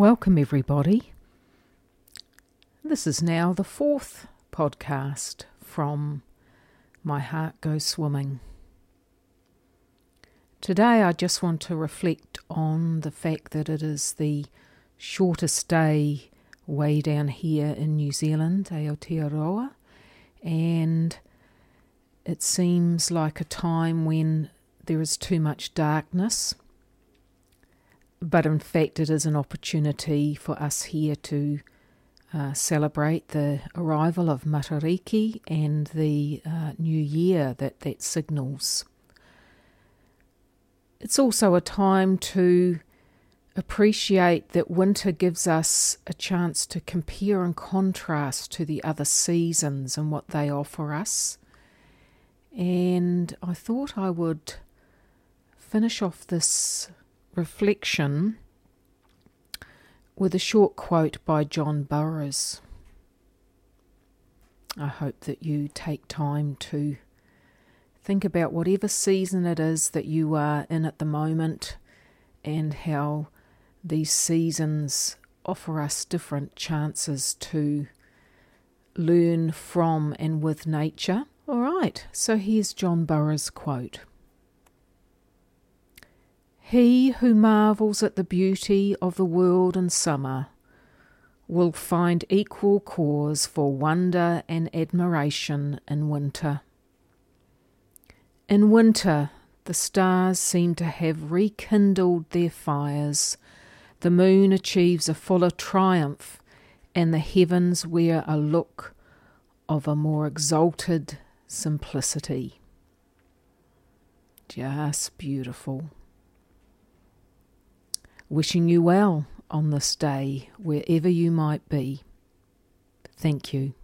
Welcome, everybody. This is now the fourth podcast from My Heart Goes Swimming. Today, I just want to reflect on the fact that it is the shortest day way down here in New Zealand, Aotearoa, and it seems like a time when there is too much darkness but in fact, it is an opportunity for us here to uh, celebrate the arrival of Matariki and the uh, new year that that signals. It's also a time to appreciate that winter gives us a chance to compare and contrast to the other seasons and what they offer us. And I thought I would finish off this reflection with a short quote by John Burroughs. I hope that you take time to think about whatever season it is that you are in at the moment and how these seasons offer us different chances to learn from and with nature. All right, so here's John Burroughs' quote. He who marvels at the beauty of the world in summer will find equal cause for wonder and admiration in winter. In winter, the stars seem to have rekindled their fires, the moon achieves a fuller triumph, and the heavens wear a look of a more exalted simplicity. Just beautiful. Wishing you well on this day, wherever you might be. Thank you.